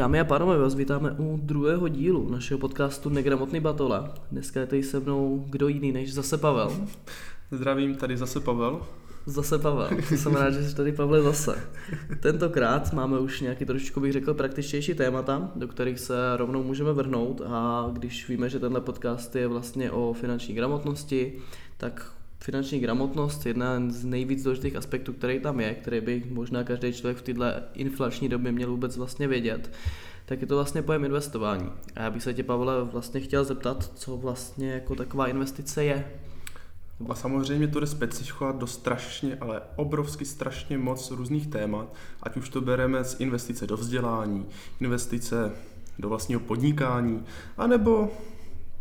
Dámy a pánové, vás vítáme u druhého dílu našeho podcastu Negramotný batole. Dneska je tady se mnou kdo jiný než zase Pavel. Zdravím, tady zase Pavel. Zase Pavel, jsem rád, že jsi tady Pavle zase. Tentokrát máme už nějaký trošičku bych řekl praktičtější témata, do kterých se rovnou můžeme vrhnout a když víme, že tenhle podcast je vlastně o finanční gramotnosti, tak finanční gramotnost je jedna z nejvíc důležitých aspektů, který tam je, který by možná každý člověk v této inflační době měl vůbec vlastně vědět tak je to vlastně pojem investování. A já bych se tě, Pavle, vlastně chtěl zeptat, co vlastně jako taková investice je. A samozřejmě to jde specifikovat do strašně, ale obrovsky strašně moc různých témat, ať už to bereme z investice do vzdělání, investice do vlastního podnikání, anebo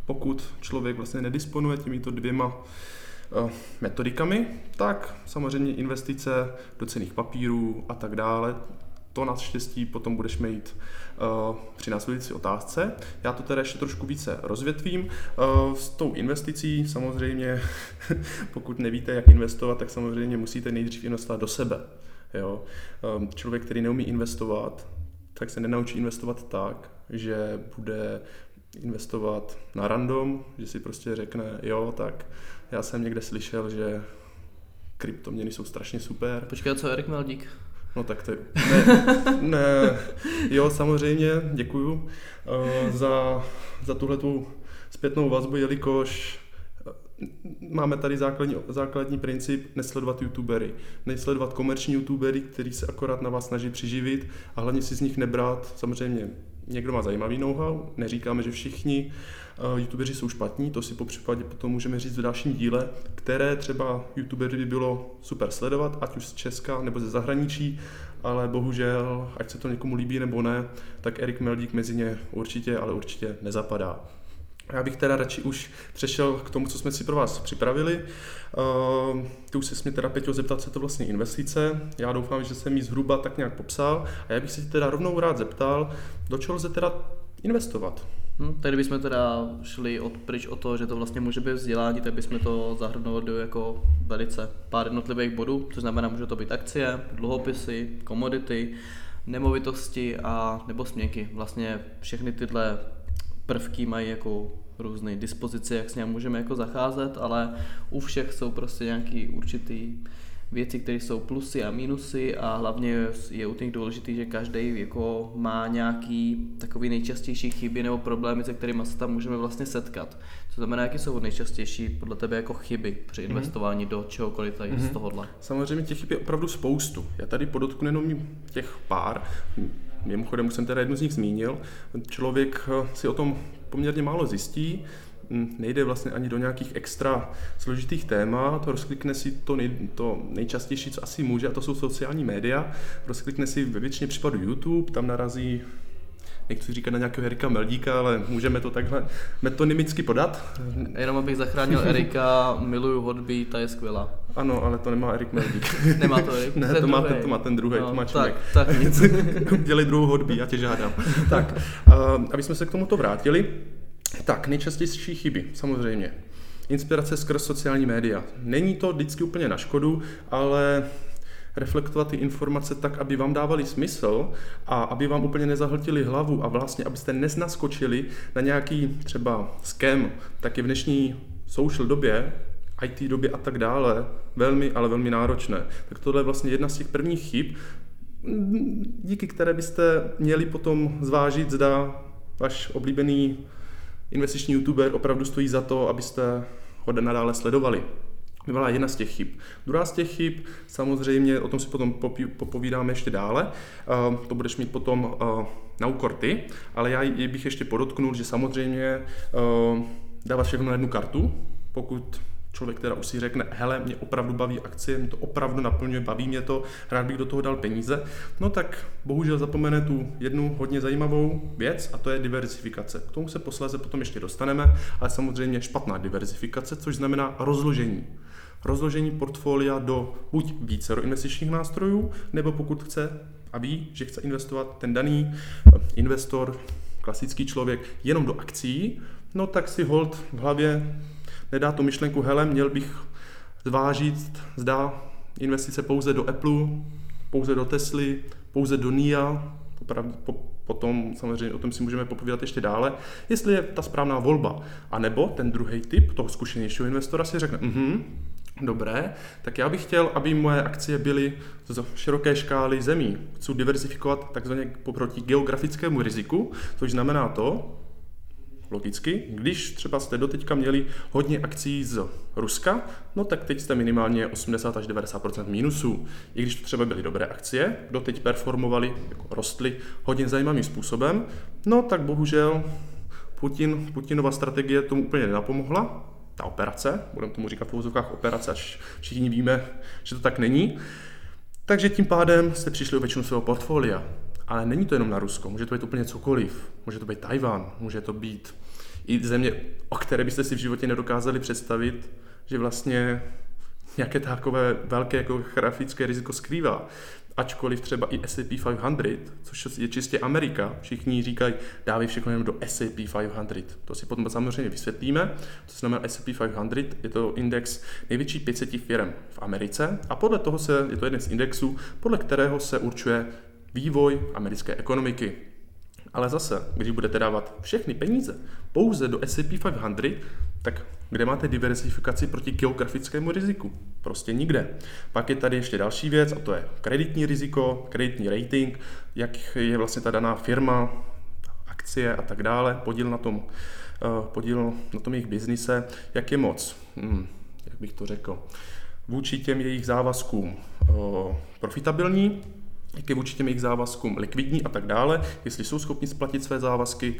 pokud člověk vlastně nedisponuje těmito dvěma metodikami, tak samozřejmě investice do cených papírů a tak dále. To naštěstí potom budeš mít uh, při následující otázce. Já to teda ještě trošku více rozvětvím. Uh, s tou investicí samozřejmě, pokud nevíte, jak investovat, tak samozřejmě musíte nejdřív investovat do sebe. Jo? Člověk, který neumí investovat, tak se nenaučí investovat tak, že bude investovat na random, že si prostě řekne, jo, tak já jsem někde slyšel, že kryptoměny jsou strašně super. Počkej, co Erik Meldík? No tak to je... Ne, ne, jo, samozřejmě, děkuju uh, za, za tuhle tu zpětnou vazbu, jelikož eh, máme tady základní, základní princip nesledovat youtubery. Nesledovat komerční youtubery, který se akorát na vás snaží přiživit a hlavně si z nich nebrat samozřejmě někdo má zajímavý know-how, neříkáme, že všichni uh, youtubeři jsou špatní, to si po případě potom můžeme říct v dalším díle, které třeba youtubery by bylo super sledovat, ať už z Česka nebo ze zahraničí, ale bohužel, ať se to někomu líbí nebo ne, tak Erik Meldík mezi ně určitě, ale určitě nezapadá. Já bych teda radši už přešel k tomu, co jsme si pro vás připravili. Uh, ty už se mě teda, Peťo, zeptat, co to vlastně investice. Já doufám, že jsem ji zhruba tak nějak popsal. A já bych se teda rovnou rád zeptal, do čeho lze teda investovat? Hmm, tady bychom teda šli od, pryč o to, že to vlastně může být vzdělání, tak bychom to zahrnuli do jako velice pár jednotlivých bodů, což znamená, může to být akcie, dluhopisy, komodity, nemovitosti a nebo směky. Vlastně všechny tyhle prvky mají jako různé dispozice, jak s ním můžeme jako zacházet, ale u všech jsou prostě nějaký určitý věci, které jsou plusy a minusy a hlavně je u těch důležité, že každý jako má nějaký takový nejčastější chyby nebo problémy, se kterými se tam můžeme vlastně setkat. Co znamená, jaké jsou nejčastější podle tebe jako chyby při mhm. investování mm-hmm. do čehokoliv tady mm-hmm. z mhm. tohohle? Samozřejmě těch chyb je opravdu spoustu. Já tady podotknu jenom těch pár. Mimochodem, už jsem teda jednu z nich zmínil. Člověk eh, si o tom poměrně málo zjistí, hm, nejde vlastně ani do nějakých extra složitých témat, rozklikne si to, nej, to nejčastější, co asi může, a to jsou sociální média, rozklikne si ve většině případů YouTube, tam narazí nechci říkat na nějakého Erika Meldíka, ale můžeme to takhle metonymicky podat. Jenom abych zachránil Erika, miluju hudby, ta je skvělá. Ano, ale to nemá Erik Meldík. nemá to Erik? ne, to má, ten, to má ten druhý, no, to má člověk. Tak, tak nic. Dělej druhou hudby, já tě žádám. tak, uh, aby jsme se k tomuto vrátili, tak nejčastější chyby, samozřejmě. Inspirace skrz sociální média. Není to vždycky úplně na škodu, ale reflektovat ty informace tak, aby vám dávali smysl a aby vám úplně nezahltili hlavu a vlastně, abyste neznaskočili na nějaký třeba scam, tak je v dnešní social době IT době a tak dále velmi, ale velmi náročné. Tak tohle je vlastně jedna z těch prvních chyb, díky které byste měli potom zvážit, zda váš oblíbený investiční youtuber opravdu stojí za to, abyste ho nadále sledovali byla jedna z těch chyb. Druhá z těch chyb, samozřejmě, o tom si potom popovídáme ještě dále, uh, to budeš mít potom uh, na úkor ty, ale já bych ještě podotknul, že samozřejmě uh, dávat všechno na jednu kartu, pokud člověk teda už si řekne, hele, mě opravdu baví akcie, mě to opravdu naplňuje, baví mě to, rád bych do toho dal peníze, no tak bohužel zapomene tu jednu hodně zajímavou věc a to je diversifikace. K tomu se posléze potom ještě dostaneme, ale samozřejmě špatná diversifikace, což znamená rozložení rozložení portfolia do buď více investičních nástrojů, nebo pokud chce a ví, že chce investovat ten daný eh, investor, klasický člověk, jenom do akcí, no tak si hold v hlavě nedá tu myšlenku, hele, měl bych zvážit, zda investice pouze do Apple, pouze do Tesly, pouze do NIA, potom samozřejmě o tom si můžeme popovídat ještě dále, jestli je ta správná volba. A nebo ten druhý typ toho zkušenějšího investora si řekne, mhm, Dobré, tak já bych chtěl, aby moje akcie byly z široké škály zemí. Chci diversifikovat takzvaně proti geografickému riziku, což znamená to, logicky, když třeba jste doteďka měli hodně akcí z Ruska, no tak teď jste minimálně 80 až 90% mínusů. I když to třeba byly dobré akcie, doteď performovali, jako rostly hodně zajímavým způsobem, no tak bohužel Putin, Putinova strategie tomu úplně nenapomohla, ta operace, budeme tomu říkat v úzovkách operace, až všichni víme, že to tak není. Takže tím pádem jste přišli o většinu svého portfolia. Ale není to jenom na Rusko, může to být úplně cokoliv. Může to být Tajván, může to být i země, o které byste si v životě nedokázali představit, že vlastně nějaké takové velké jako grafické riziko skrývá ačkoliv třeba i SAP 500, což je čistě Amerika, všichni říkají, dávej všechno jenom do SAP 500. To si potom samozřejmě vysvětlíme. To znamená SAP 500, je to index největší 500 firm v Americe a podle toho se, je to jeden z indexů, podle kterého se určuje vývoj americké ekonomiky. Ale zase, když budete dávat všechny peníze pouze do S&P 500, tak kde máte diversifikaci proti geografickému riziku? Prostě nikde. Pak je tady ještě další věc a to je kreditní riziko, kreditní rating, jak je vlastně ta daná firma, akcie a tak dále, podíl na tom, eh, podíl na tom jejich biznise, jak je moc, hmm, jak bych to řekl, vůči těm jejich závazkům eh, profitabilní, jak je vůči těm jejich závazkům likvidní a tak dále, jestli jsou schopni splatit své závazky,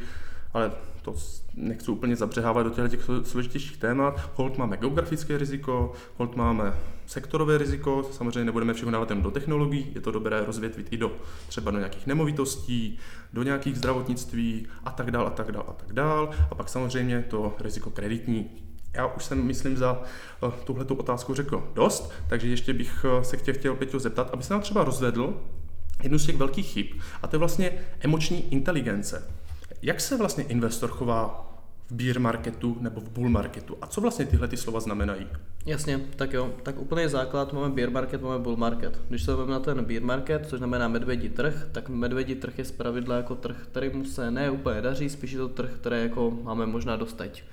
ale to nechci úplně zabřehávat do těch složitějších témat. Hold máme geografické riziko, hold máme sektorové riziko, samozřejmě nebudeme všechno dávat jen do technologií, je to dobré rozvětvit i do třeba do nějakých nemovitostí, do nějakých zdravotnictví a tak dál a tak dál a tak dál. A pak samozřejmě to riziko kreditní. Já už jsem, myslím, za uh, tuhletu otázku řekl dost, takže ještě bych uh, se chtěl, chtěl Peťo zeptat, aby se nám třeba rozvedl jednu z těch velkých chyb, a to je vlastně emoční inteligence. Jak se vlastně investor chová v beer marketu nebo v bull marketu? A co vlastně tyhle ty slova znamenají? Jasně, tak jo. Tak úplný základ máme beer market, máme bull market. Když se vezmeme na ten beer market, což znamená medvědí trh, tak medvědí trh je zpravidla jako trh, který mu se ne úplně daří, spíš je to trh, který jako máme možná dostať.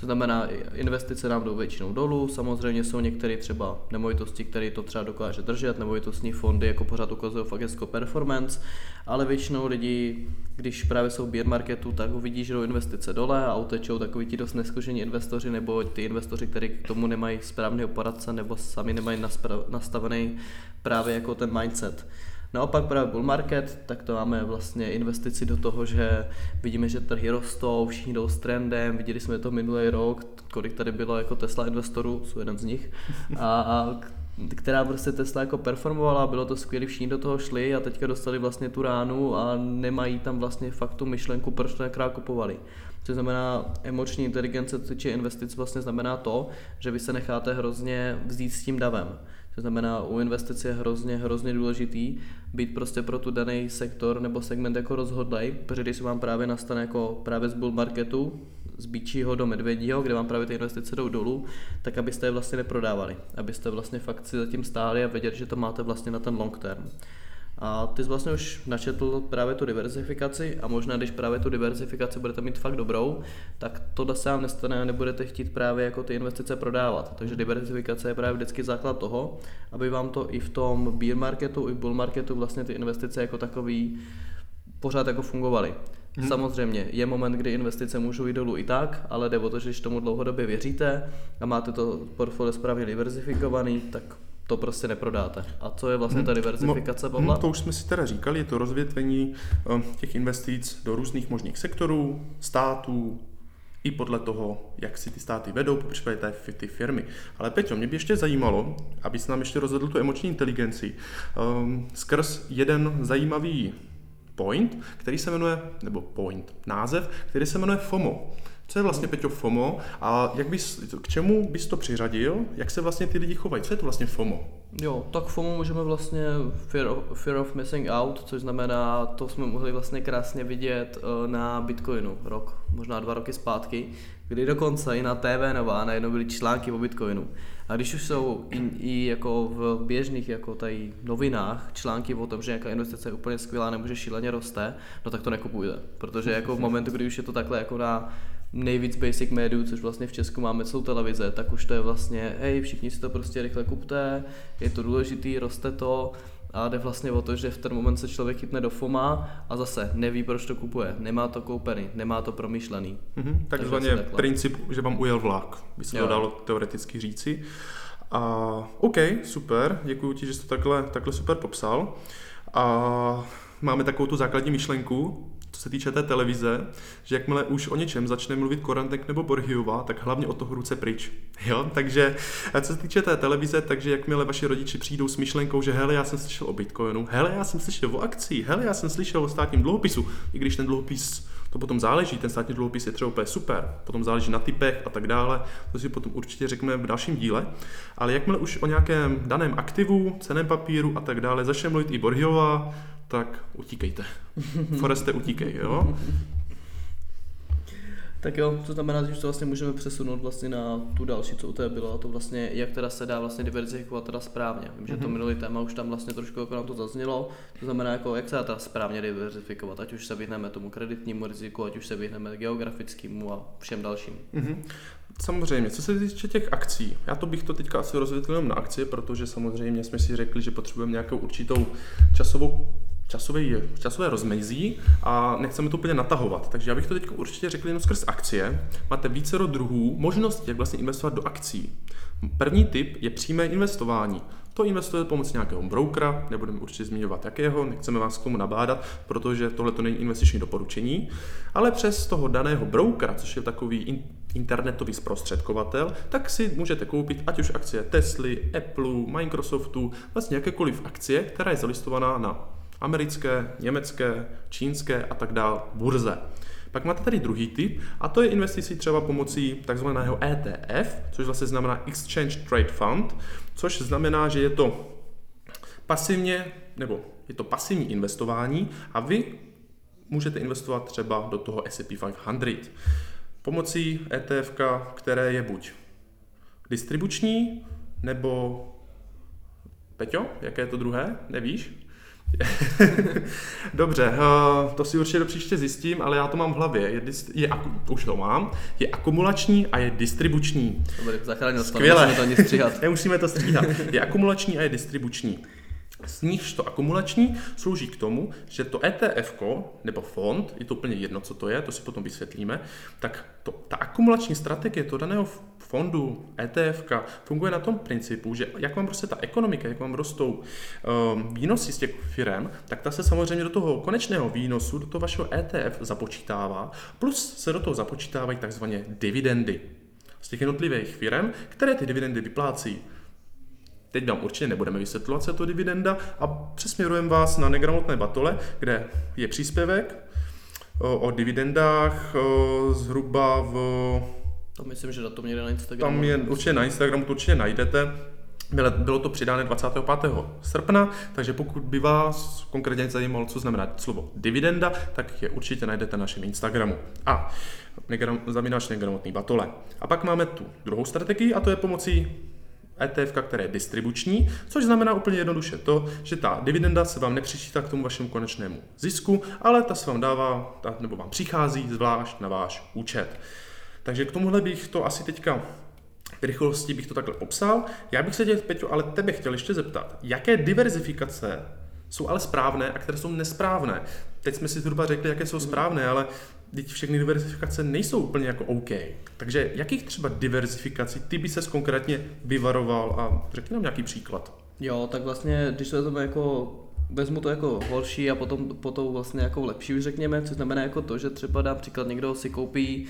To znamená, investice nám jdou většinou dolů, samozřejmě jsou některé třeba nemovitosti, které to třeba dokáže držet, nemovitostní fondy jako pořád ukazují fakt hezkou performance, ale většinou lidi, když právě jsou beer marketu, tak uvidí, že jdou investice dole a utečou takový ti dost neskušení investoři nebo ty investoři, kteří k tomu nemají správný poradce nebo sami nemají nastavený právě jako ten mindset. Naopak právě bull market, tak to máme vlastně investici do toho, že vidíme, že trhy rostou, všichni jdou s trendem, viděli jsme to minulý rok, kolik tady bylo jako Tesla investorů, jsou jeden z nich, a, a která prostě Tesla jako performovala, bylo to skvělé, všichni do toho šli a teďka dostali vlastně tu ránu a nemají tam vlastně fakt tu myšlenku, proč to jakrát kupovali. Což znamená, emoční inteligence, či investic vlastně znamená to, že vy se necháte hrozně vzít s tím davem. To znamená, u investic je hrozně, hrozně důležitý být prostě pro tu daný sektor nebo segment jako rozhodlej, protože když se vám právě nastane jako právě z bull marketu, z bíčího do medvědího, kde vám právě ty investice jdou dolů, tak abyste je vlastně neprodávali, abyste vlastně fakt si zatím stáli a věděli, že to máte vlastně na ten long term. A ty jsi vlastně už načetl právě tu diversifikaci a možná, když právě tu diversifikaci budete mít fakt dobrou, tak to se vám nestane a nebudete chtít právě jako ty investice prodávat. Takže diversifikace je právě vždycky základ toho, aby vám to i v tom beer marketu, i v bull marketu vlastně ty investice jako takový pořád jako fungovaly. Hmm. Samozřejmě je moment, kdy investice můžou jít dolů i tak, ale jde o to, že když tomu dlouhodobě věříte a máte to portfolio správně diversifikovaný, tak to prostě neprodáte. A co je vlastně ta hmm. diversifikace, Pavla? Hmm, to už jsme si teda říkali, je to rozvětvení eh, těch investic do různých možných sektorů, států, i podle toho, jak si ty státy vedou, po případě ty firmy. Ale Peťo, mě by ještě zajímalo, abys nám ještě rozvedl tu emoční inteligenci, um, skrz jeden zajímavý point, který se jmenuje, nebo point, název, který se jmenuje FOMO. Co je vlastně, Peťo, FOMO a jak bys, k čemu bys to přiřadil? Jak se vlastně ty lidi chovají? Co je to vlastně FOMO? Jo, tak FOMO můžeme vlastně fear of, fear of missing out, což znamená, to jsme mohli vlastně krásně vidět eh, na Bitcoinu rok, možná dva roky zpátky, kdy dokonce i na TV Nová najednou byly články o Bitcoinu. A když už jsou i, i jako v běžných jako tady novinách články o tom, že nějaká investice je úplně skvělá nebo že šíleně roste, no tak to nekupujte. Protože jako v momentu, kdy už je to takhle jako na nejvíc basic médiů, což vlastně v Česku máme celou televize, tak už to je vlastně, hej, všichni si to prostě rychle kupte, je to důležitý, roste to, a jde vlastně o to, že v ten moment se člověk chytne do FOMA a zase neví, proč to kupuje. Nemá to koupený, nemá to promyšlený. Mm-hmm, takzvaně princip, že vám ujel vlak, by se to dalo teoreticky říci. A OK, super, děkuji ti, že jsi to takhle, takhle super popsal. A máme takovou tu základní myšlenku, co se týče té televize, že jakmile už o něčem začne mluvit Korantek nebo Borhiova, tak hlavně o toho ruce pryč. Jo? Takže co se týče té televize, takže jakmile vaši rodiči přijdou s myšlenkou, že hele, já jsem slyšel o Bitcoinu, hele, já jsem slyšel o akcii, hele, já jsem slyšel o státním dluhopisu, i když ten dluhopis to potom záleží, ten státní dluhopis je třeba úplně super, potom záleží na typech a tak dále, to si potom určitě řekneme v dalším díle, ale jakmile už o nějakém daném aktivu, ceném papíru a tak dále začne mluvit i Borhiova, tak utíkejte. Foreste, utíkej, jo? Tak jo, to znamená, že to vlastně můžeme přesunout vlastně na tu další, co u té bylo, a to vlastně, jak teda se dá vlastně diverzifikovat teda správně. Vím, že to mhm. minulý téma už tam vlastně trošku jako nám to zaznělo, to znamená, jako, jak se dá teda správně diverzifikovat, ať už se vyhneme tomu kreditnímu riziku, ať už se vyhneme geografickému a všem dalším. Mm-hmm. Samozřejmě, co se týče těch akcí, já to bych to teďka asi rozvětlil na akcie, protože samozřejmě jsme si řekli, že potřebujeme nějakou určitou časovou časový, časové rozmezí a nechceme to úplně natahovat. Takže já bych to teď určitě řekl jenom skrz akcie. Máte více druhů možností, jak vlastně investovat do akcí. První typ je přímé investování. To investujete pomocí nějakého brokera, nebudeme určitě zmiňovat jakého, nechceme vás k tomu nabádat, protože tohle to není investiční doporučení, ale přes toho daného brokera, což je takový internetový zprostředkovatel, tak si můžete koupit ať už akcie Tesly, Apple, Microsoftu, vlastně jakékoliv akcie, která je zalistovaná na americké, německé, čínské a tak dále burze. Pak máte tady druhý typ a to je investicí třeba pomocí takzvaného ETF, což vlastně znamená Exchange Trade Fund, což znamená, že je to pasivně, nebo je to pasivní investování a vy můžete investovat třeba do toho S&P 500 pomocí ETF, které je buď distribuční, nebo Peťo, jaké je to druhé? Nevíš? Dobře, uh, to si určitě do příště zjistím, ale já to mám v hlavě. Je, je, už to mám. Je akumulační a je distribuční. Dobře, zachránil Skvěle. to ani stříhat. Nemusíme to stříhat. Je akumulační a je distribuční. Z nichž to akumulační slouží k tomu, že to ETF nebo fond, je to úplně jedno, co to je, to si potom vysvětlíme, tak to, ta akumulační strategie to daného fondu, ETF funguje na tom principu, že jak vám prostě ta ekonomika, jak vám rostou um, výnosy z těch firm, tak ta se samozřejmě do toho konečného výnosu, do toho vašeho ETF započítává, plus se do toho započítávají takzvané dividendy z těch jednotlivých firm, které ty dividendy vyplácí. Teď vám určitě nebudeme vysvětlovat, co je to dividenda a přesměrujeme vás na negramotné batole, kde je příspěvek o dividendách zhruba v... To myslím, že to někde na Instagramu. Tam je určitě na Instagramu, to určitě najdete. Bylo to přidáno 25. srpna, takže pokud by vás konkrétně zajímalo, co znamená slovo dividenda, tak je určitě najdete na našem Instagramu. A zaměnáč negramotný batole. A pak máme tu druhou strategii a to je pomocí ETF, které je distribuční, což znamená úplně jednoduše to, že ta dividenda se vám nepřičítá k tomu vašemu konečnému zisku, ale ta se vám dává, ta, nebo vám přichází zvlášť na váš účet. Takže k tomuhle bych to asi teďka v rychlosti bych to takhle popsal. Já bych se tě, Peťo, ale tebe chtěl ještě zeptat, jaké diverzifikace jsou ale správné a které jsou nesprávné. Teď jsme si zhruba řekli, jaké jsou správné, ale teď všechny diversifikace nejsou úplně jako OK. Takže jakých třeba diversifikací ty by ses konkrétně vyvaroval a řekni nám nějaký příklad. Jo, tak vlastně, když to jako vezmu to jako horší a potom, potom vlastně jako lepší, řekněme, což znamená jako to, že třeba například někdo si koupí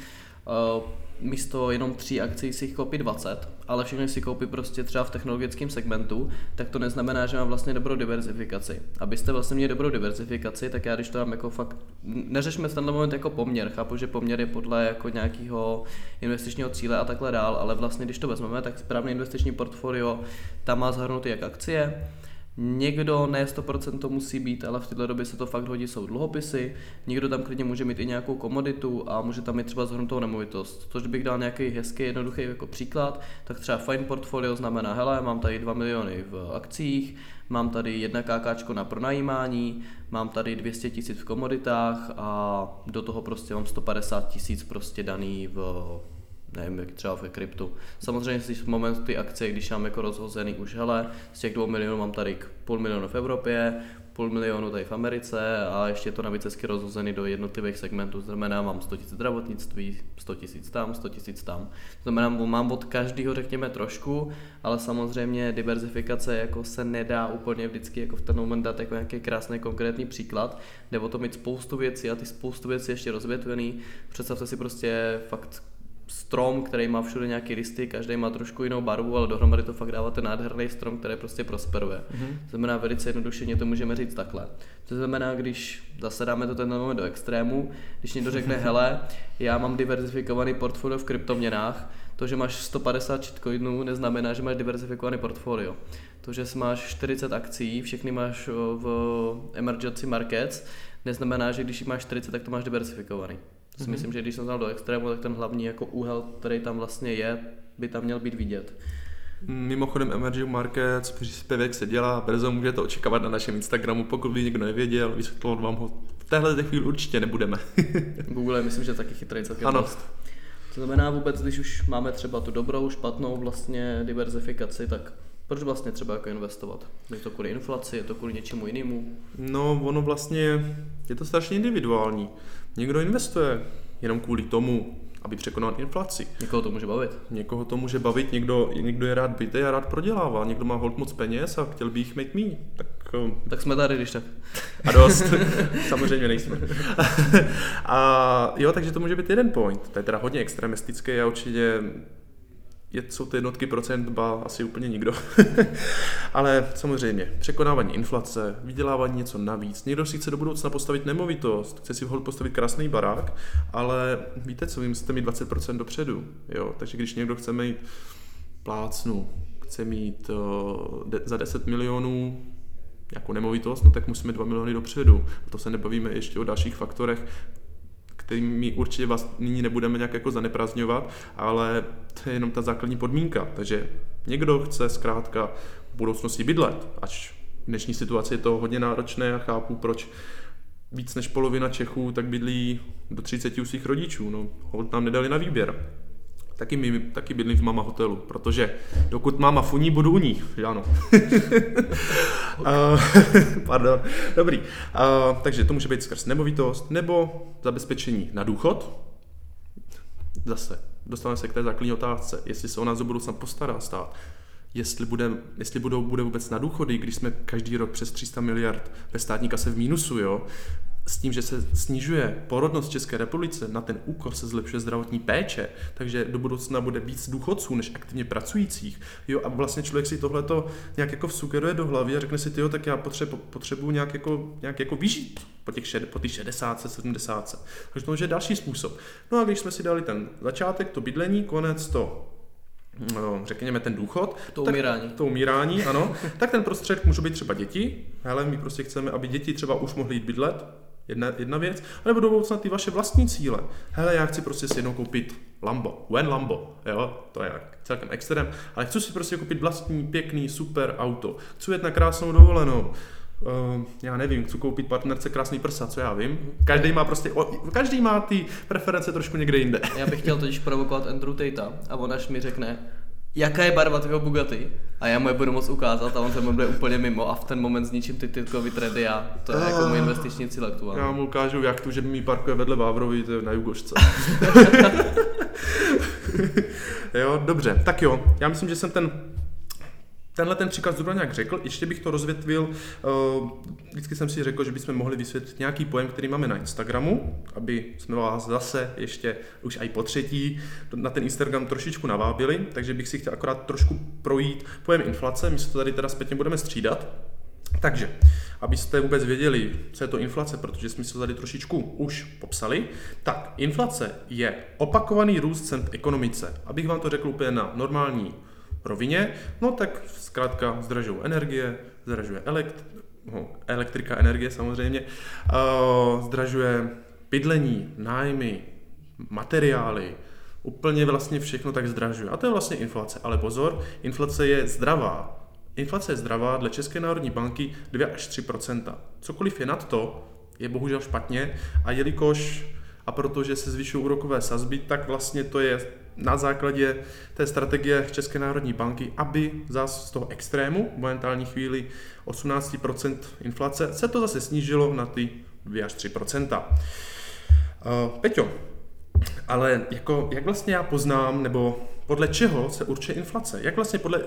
uh, místo jenom tří akcí si jich koupí 20, ale všechny si koupí prostě třeba v technologickém segmentu, tak to neznamená, že mám vlastně dobrou diverzifikaci. Abyste vlastně měli dobrou diverzifikaci, tak já když to mám jako fakt, neřešme tenhle moment jako poměr, chápu, že poměr je podle jako nějakého investičního cíle a takhle dál, ale vlastně když to vezmeme, tak správný investiční portfolio tam má zahrnuty jak akcie, Někdo ne 100% to musí být, ale v této době se to fakt hodí, jsou dluhopisy. Někdo tam klidně může mít i nějakou komoditu a může tam mít třeba zhrnutou nemovitost. Což bych dal nějaký hezký, jednoduchý jako příklad, tak třeba fine portfolio znamená, hele, mám tady 2 miliony v akcích, mám tady 1 KK na pronajímání, mám tady 200 tisíc v komoditách a do toho prostě mám 150 tisíc prostě daný v nevím, jak třeba ve kryptu. Samozřejmě si v moment ty akcie, když mám jako rozhozený už, hele, z těch dvou milionů mám tady půl milionu v Evropě, půl milionu tady v Americe a ještě je to navíc hezky rozhozený do jednotlivých segmentů. Znamená, mám 100 000 zdravotnictví, 100 000 tam, 100 000 tam. Znamená, mám od každého řekněme trošku, ale samozřejmě diverzifikace jako se nedá úplně vždycky jako v ten moment dát jako nějaký krásný konkrétní příklad. Jde o to mít spoustu věcí a ty spoustu věcí ještě rozvětvený. Představte si prostě fakt strom, který má všude nějaký listy, každý má trošku jinou barvu, ale dohromady to fakt dává ten nádherný strom, který prostě prosperuje. Mm-hmm. To znamená, velice jednoduše to můžeme říct takhle. To znamená, když zase dáme to ten moment do extrému, když někdo řekne, hele, já mám diverzifikovaný portfolio v kryptoměnách, to, že máš 150 shitcoinů, neznamená, že máš diverzifikovaný portfolio. To, že máš 40 akcí, všechny máš v emergency markets, neznamená, že když máš 40, tak to máš diversifikovaný. To si mm-hmm. myslím, že když jsem dal do extrému, tak ten hlavní jako úhel, který tam vlastně je, by tam měl být vidět. Mimochodem Emerging Markets, příspěvek se dělá, brzo můžete očekávat na našem Instagramu, pokud by někdo nevěděl, vysvětlovat vám ho v téhle chvíli určitě nebudeme. Google myslím, že taky chytrý celkem ano. dost. To znamená vůbec, když už máme třeba tu dobrou, špatnou vlastně diverzifikaci, tak proč vlastně třeba jako investovat? Je to kvůli inflaci, je to kvůli něčemu jinému? No, ono vlastně je to strašně individuální. Někdo investuje jenom kvůli tomu, aby překonal inflaci. Někoho to může bavit. Někoho to může bavit, někdo, někdo je rád bytý a rád prodělává, někdo má hold moc peněz a chtěl by jich mít mý. Tak, um, tak jsme tady, když tak. A dost. Samozřejmě nejsme. a jo, takže to může být jeden point. To je teda hodně extremistické a určitě je, jsou ty jednotky procent, ba asi úplně nikdo. Ale samozřejmě, překonávání inflace, vydělávání něco navíc. Někdo si chce do budoucna postavit nemovitost, chce si vhod postavit krásný barák, ale víte co, vy musíte mít 20% dopředu. Jo? Takže když někdo chce mít plácnu, chce mít uh, de- za 10 milionů jako nemovitost, no tak musíme 2 miliony dopředu. A to se nebavíme ještě o dalších faktorech, my určitě vás nyní nebudeme nějak jako zaneprazňovat, ale to je jenom ta základní podmínka. Takže někdo chce zkrátka v budoucnosti bydlet, až v dnešní situaci je to hodně náročné a chápu, proč víc než polovina Čechů tak bydlí do 30 u svých rodičů. No, hold nám nedali na výběr. Taky, my, taky bydlím v mama hotelu, protože dokud máma funí, budu u ní, že ano. uh, pardon, dobrý. Uh, takže to může být skrz nemovitost nebo zabezpečení na důchod. Zase, dostaneme se k té základní otázce, jestli se o nás do budoucna postará stát, jestli, bude, jestli budou, bude vůbec na důchody, když jsme každý rok přes 300 miliard ve státní kase v mínusu, jo, s tím, že se snižuje porodnost České republice, na ten úkor se zlepšuje zdravotní péče, takže do budoucna bude víc důchodců než aktivně pracujících. Jo, a vlastně člověk si tohleto nějak jako vsugeruje do hlavy a řekne si, jo, tak já potřebuji, potřebuji nějak, jako, nějak jako vyžít po těch, šed, po těch 60, 70. Takže to je další způsob. No a když jsme si dali ten začátek, to bydlení, konec, to řekněme ten důchod. To tak, umírání. To umírání, ano. tak ten prostředek může být třeba děti. Hele, my prostě chceme, aby děti třeba už mohly jít bydlet, Jedna, jedna věc, nebo do budoucna ty vaše vlastní cíle. Hele, já chci prostě si jednou koupit Lambo, when Lambo, jo, to je celkem extrém, ale chci si prostě koupit vlastní, pěkný, super auto. Chci jet na krásnou dovolenou, Uh, já nevím, chci koupit partnerce krásný prsa, co já vím. Každý má prostě, o, každý má ty preference trošku někde jinde. Já bych chtěl totiž provokovat Andrew Tate a on až mi řekne, jaká je barva tvého Bugatti a já mu je budu moc ukázat a on se mu bude úplně mimo a v ten moment zničím ty titulkový trendy a to je jako můj investiční cíl aktuálně. Já mu ukážu, jak tu, že mi parkuje vedle Vávrovi, to je na Jugošce. jo, dobře, tak jo, já myslím, že jsem ten tenhle ten příklad zhruba nějak řekl, ještě bych to rozvětvil, uh, vždycky jsem si řekl, že bychom mohli vysvětlit nějaký pojem, který máme na Instagramu, aby jsme vás zase ještě už i po třetí na ten Instagram trošičku navábili, takže bych si chtěl akorát trošku projít pojem inflace, my se to tady teda zpětně budeme střídat. Takže, abyste vůbec věděli, co je to inflace, protože jsme si to tady trošičku už popsali, tak inflace je opakovaný růst cen v ekonomice. Abych vám to řekl úplně na normální rovině, no tak zkrátka zdražují energie, zdražuje elekt, no, elektrika, energie samozřejmě, zdražuje bydlení, nájmy, materiály, úplně vlastně všechno tak zdražuje. A to je vlastně inflace. Ale pozor, inflace je zdravá. Inflace je zdravá dle České národní banky 2 až 3% Cokoliv je nad to, je bohužel špatně a jelikož a protože se zvyšují úrokové sazby, tak vlastně to je na základě té strategie České národní banky, aby zase z toho extrému, momentální chvíli 18% inflace, se to zase snížilo na ty 2 až 3%. Uh, Peťo, ale jako, jak vlastně já poznám, nebo podle čeho se určuje inflace? Jak vlastně podle,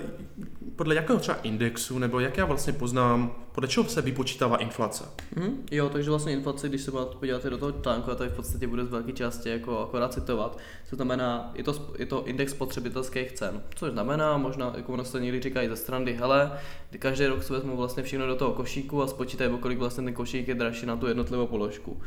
podle jakého třeba indexu, nebo jak já vlastně poznám, podle čeho se vypočítává inflace? Mm, jo, takže vlastně inflace, když se podíváte do toho článku, a to v podstatě bude z velké části jako akorát citovat, to znamená, je to, je to index spotřebitelských cen, což znamená, možná, jako ono se někdy říkají ze strany, hele, každý rok si vezmu vlastně všechno do toho košíku a spočítají, kolik vlastně ten košík je dražší na tu jednotlivou položku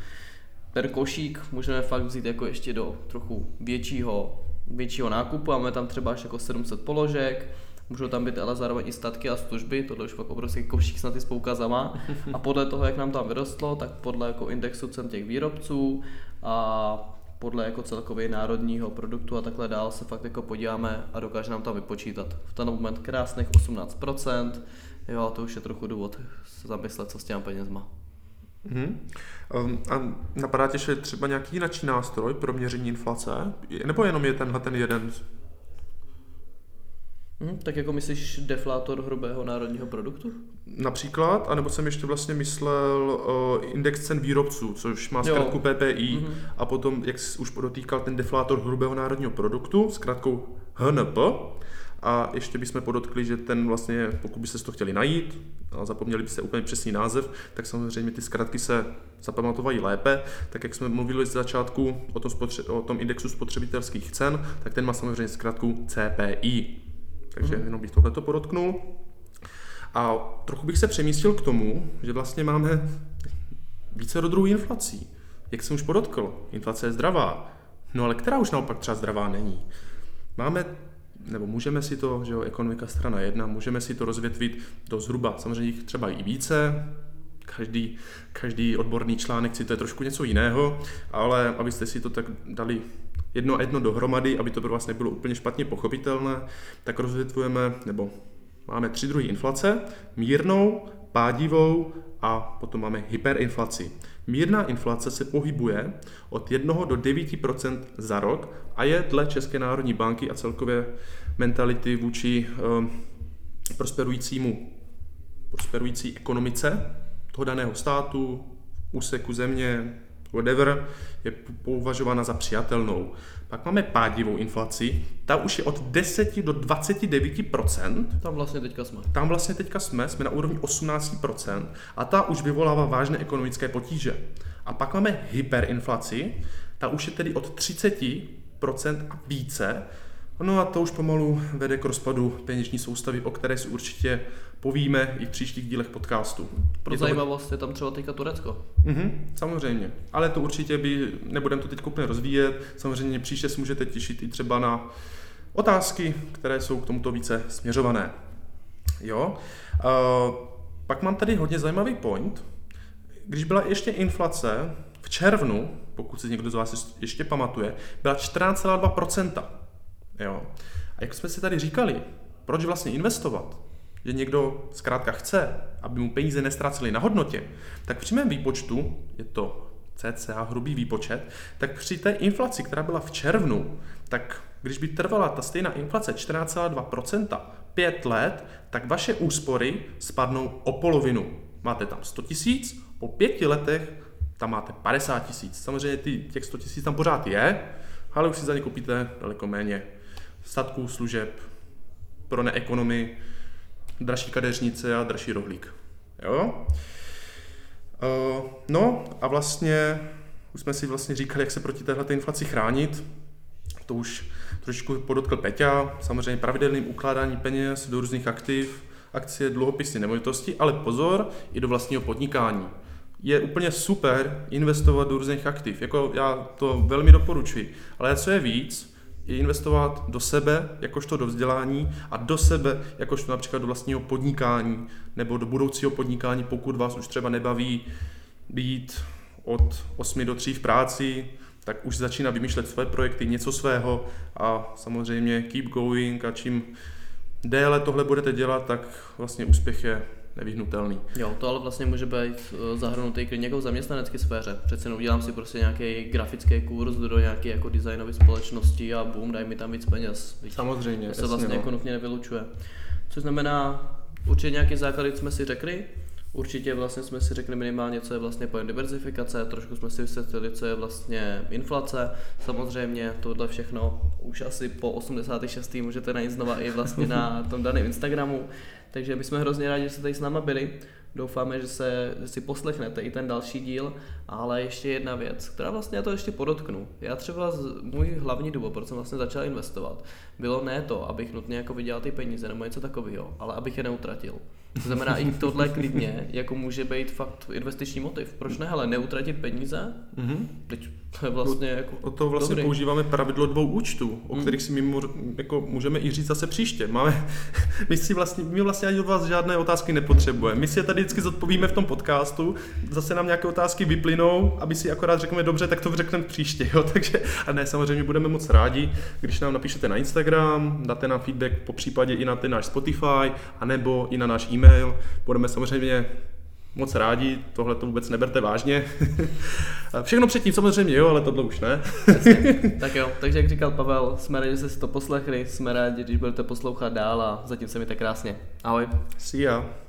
ten košík můžeme fakt vzít jako ještě do trochu většího, většího nákupu, máme tam třeba až jako 700 položek, můžou tam být ale zároveň i statky a služby, tohle už fakt obrovský košík snad i s poukazama a podle toho, jak nám tam vyrostlo, tak podle jako indexu cen těch výrobců a podle jako celkově národního produktu a takhle dál se fakt jako podíváme a dokáže nám tam vypočítat. V ten moment krásných 18%, jo, to už je trochu důvod se zamyslet, co s těmi penězma. Mm-hmm. A napadá tě, že je třeba nějaký jiný nástroj pro měření inflace? Nebo jenom je tenhle ten jeden? Hmm, tak jako myslíš deflátor hrubého národního produktu? Například, anebo jsem ještě vlastně myslel uh, index cen výrobců, což má zkrátku PPI mm-hmm. a potom, jak jsi už podotýkal, ten deflátor hrubého národního produktu, zkrátkou HNP. A ještě bychom podotkli, že ten vlastně, pokud byste to chtěli najít, a zapomněli byste úplně přesný název, tak samozřejmě ty zkratky se zapamatovají lépe. Tak jak jsme mluvili z začátku o tom, spotře- o tom indexu spotřebitelských cen, tak ten má samozřejmě zkratku CPI. Takže mm. jenom bych tohleto podotknul. A trochu bych se přemístil k tomu, že vlastně máme více do druhů inflací. Jak jsem už podotkl, inflace je zdravá, no ale která už naopak třeba zdravá není. Máme nebo můžeme si to, že jo, ekonomika strana jedna, můžeme si to rozvětvit do zhruba, samozřejmě jich třeba i více, každý, každý odborný článek si to je trošku něco jiného, ale abyste si to tak dali jedno jedno dohromady, aby to pro vás nebylo úplně špatně pochopitelné, tak rozvětvujeme, nebo máme tři druhy inflace, mírnou, pádivou a potom máme hyperinflaci. Mírná inflace se pohybuje od 1 do 9% za rok a je dle České národní banky a celkově mentality vůči um, prosperujícímu, prosperující ekonomice toho daného státu, úseku země, whatever, je považována za přijatelnou. Pak máme pádivou inflaci, ta už je od 10 do 29% Tam vlastně teďka jsme. Tam vlastně teďka jsme, jsme na úrovni 18% a ta už vyvolává vážné ekonomické potíže. A pak máme hyperinflaci, ta už je tedy od 30% a více, No a to už pomalu vede k rozpadu peněžní soustavy, o které si určitě povíme i v příštích dílech podcastu. Pro je zajímavost je tam třeba teďka Turecko. Mhm, samozřejmě, ale to určitě by, nebudeme to teď úplně rozvíjet, samozřejmě příště si můžete těšit i třeba na otázky, které jsou k tomuto více směřované. Jo. Uh, pak mám tady hodně zajímavý point. Když byla ještě inflace v červnu, pokud si někdo z vás ještě pamatuje, byla 14,2%. Jo. A jak jsme si tady říkali, proč vlastně investovat? Že někdo zkrátka chce, aby mu peníze nestrácely na hodnotě, tak při mém výpočtu, je to cca hrubý výpočet, tak při té inflaci, která byla v červnu, tak když by trvala ta stejná inflace 14,2%, 5 let, tak vaše úspory spadnou o polovinu. Máte tam 100 tisíc, po pěti letech tam máte 50 tisíc. Samozřejmě ty, těch 100 tisíc tam pořád je, ale už si za ně koupíte daleko méně statků, služeb, pro neekonomy dražší kadeřnice a dražší rohlík. Jo? Uh, no a vlastně už jsme si vlastně říkali, jak se proti téhle inflaci chránit. To už trošičku podotkl Peťa, samozřejmě pravidelným ukládání peněz do různých aktiv, akcie, dluhopisy, nemovitosti, ale pozor i do vlastního podnikání. Je úplně super investovat do různých aktiv, jako já to velmi doporučuji, ale co je víc, investovat do sebe, jakožto do vzdělání a do sebe, jakožto například do vlastního podnikání nebo do budoucího podnikání, pokud vás už třeba nebaví být od 8 do 3 v práci, tak už začíná vymýšlet své projekty, něco svého a samozřejmě keep going a čím déle tohle budete dělat, tak vlastně úspěch je nevyhnutelný. Jo, to ale vlastně může být eh, zahrnutý klidně jako v zaměstnanecké sféře. Přece jenom udělám si prostě nějaký grafický kurz do nějaké jako designové společnosti a boom, daj mi tam víc peněz. Samozřejmě. To se vlastně no. jako nutně nevylučuje. Což znamená, určitě nějaký základy jsme si řekli, Určitě vlastně jsme si řekli minimálně, co je vlastně pojem diversifikace, trošku jsme si vysvětlili, co je vlastně inflace. Samozřejmě tohle všechno už asi po 86. můžete najít znova i vlastně na tom daném Instagramu. Takže my jsme hrozně rádi, že jste tady s náma byli. Doufáme, že, se, že si poslechnete i ten další díl, ale ještě jedna věc, která vlastně já to ještě podotknu. Já třeba z, můj hlavní důvod, proč jsem vlastně začal investovat, bylo ne to, abych nutně jako vydělal ty peníze nebo něco takového, ale abych je neutratil. To znamená, i tohle klidně jako může být fakt investiční motiv. Proč ne, ale neutratit peníze? Mm-hmm. Teď to je vlastně jako O to vlastně dobrý. používáme pravidlo dvou účtů, o mm. kterých si my jako můžeme i říct zase příště. Máme, my, si vlastně, my vlastně ani od vás žádné otázky nepotřebujeme. My si je tady vždycky zodpovíme v tom podcastu, zase nám nějaké otázky vyplynou, aby si akorát řekneme dobře, tak to řekneme příště. Jo? Takže, a ne, samozřejmě budeme moc rádi, když nám napíšete na Instagram, dáte nám feedback po případě i na ten náš Spotify, anebo i na náš e-mail. Budeme samozřejmě moc rádi, tohle to vůbec neberte vážně. Všechno předtím samozřejmě jo, ale tohle už ne. tak jo, takže jak říkal Pavel, jsme rádi, že jste si to poslechli, jsme rádi, když budete poslouchat dál a zatím se mi tak krásně. Ahoj. See ya.